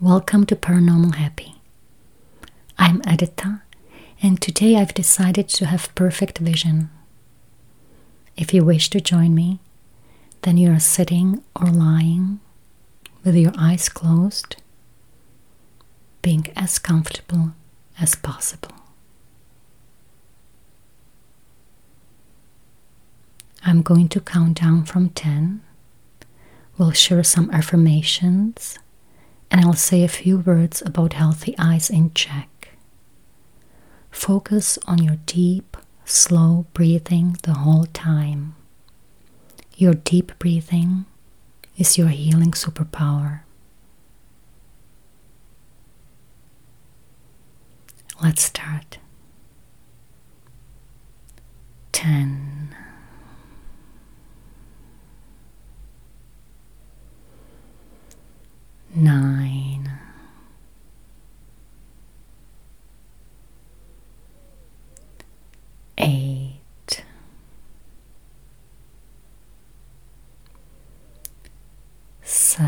Welcome to Paranormal Happy. I'm Edita, and today I've decided to have perfect vision. If you wish to join me, then you are sitting or lying with your eyes closed, being as comfortable as possible. I'm going to count down from 10. We'll share some affirmations and I'll say a few words about healthy eyes in Czech. Focus on your deep, slow breathing the whole time. Your deep breathing is your healing superpower. Let's start. 10 nine, eight,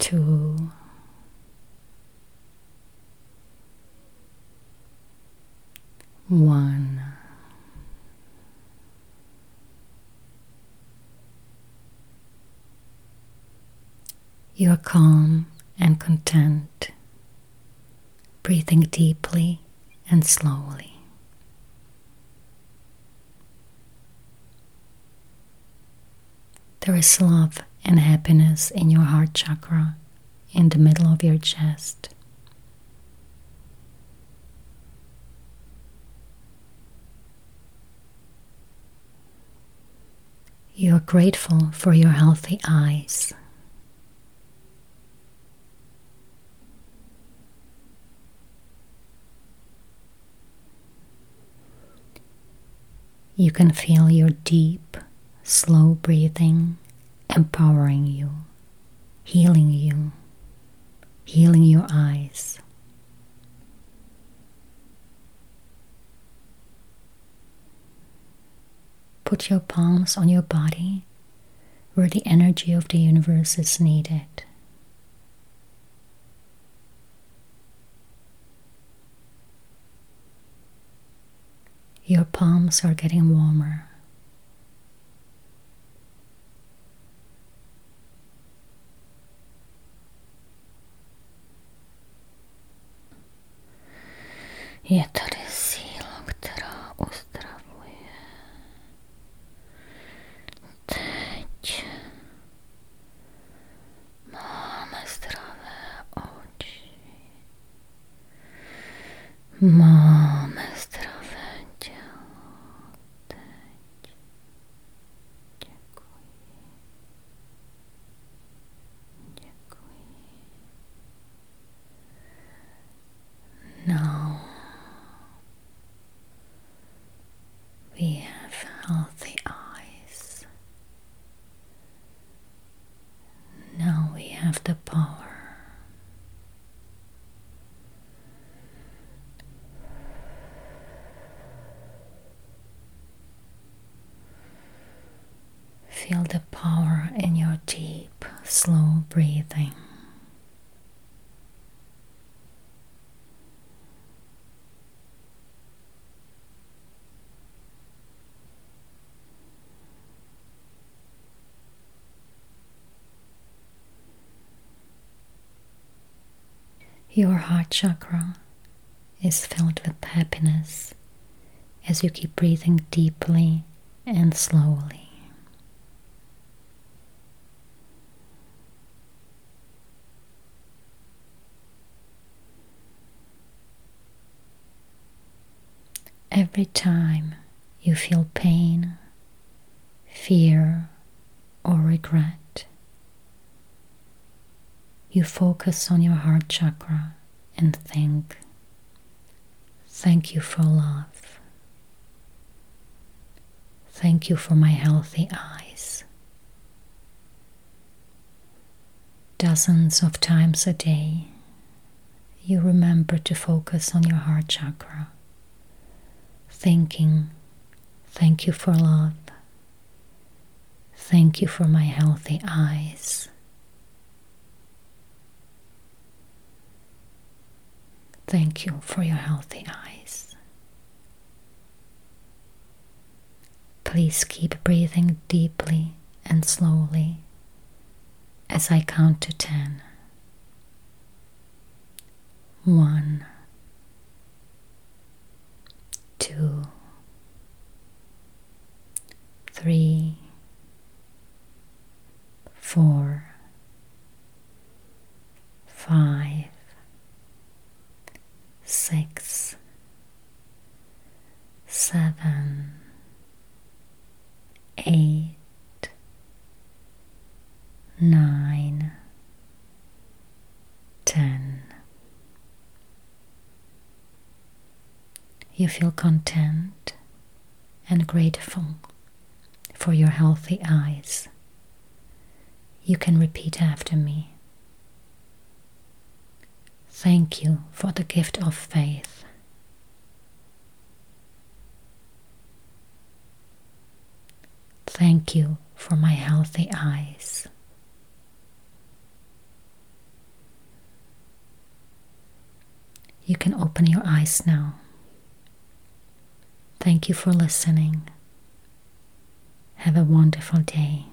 two, one. You are calm and content, breathing deeply and slowly. There is love and happiness in your heart chakra in the middle of your chest. You are grateful for your healthy eyes. You can feel your deep, slow breathing empowering you, healing you, healing your eyes. Put your palms on your body where the energy of the universe is needed. Your palms are getting warmer. Je tady síla, která uzdravuje. Teď máme zdravé oči. Máme have the power. Feel the power in your deep, slow breathing. Your heart chakra is filled with happiness as you keep breathing deeply and slowly. Every time you feel pain, fear, or regret, you focus on your heart chakra and think, Thank you for love. Thank you for my healthy eyes. Dozens of times a day, you remember to focus on your heart chakra, thinking, Thank you for love. Thank you for my healthy eyes. Thank you for your healthy eyes. Please keep breathing deeply and slowly as I count to ten. One, two, three, four, five, six, seven, eight, nine, ten. You feel content and grateful for your healthy eyes. You can repeat after me. Thank you for the gift of faith. Thank you for my healthy eyes. You can open your eyes now. Thank you for listening. Have a wonderful day.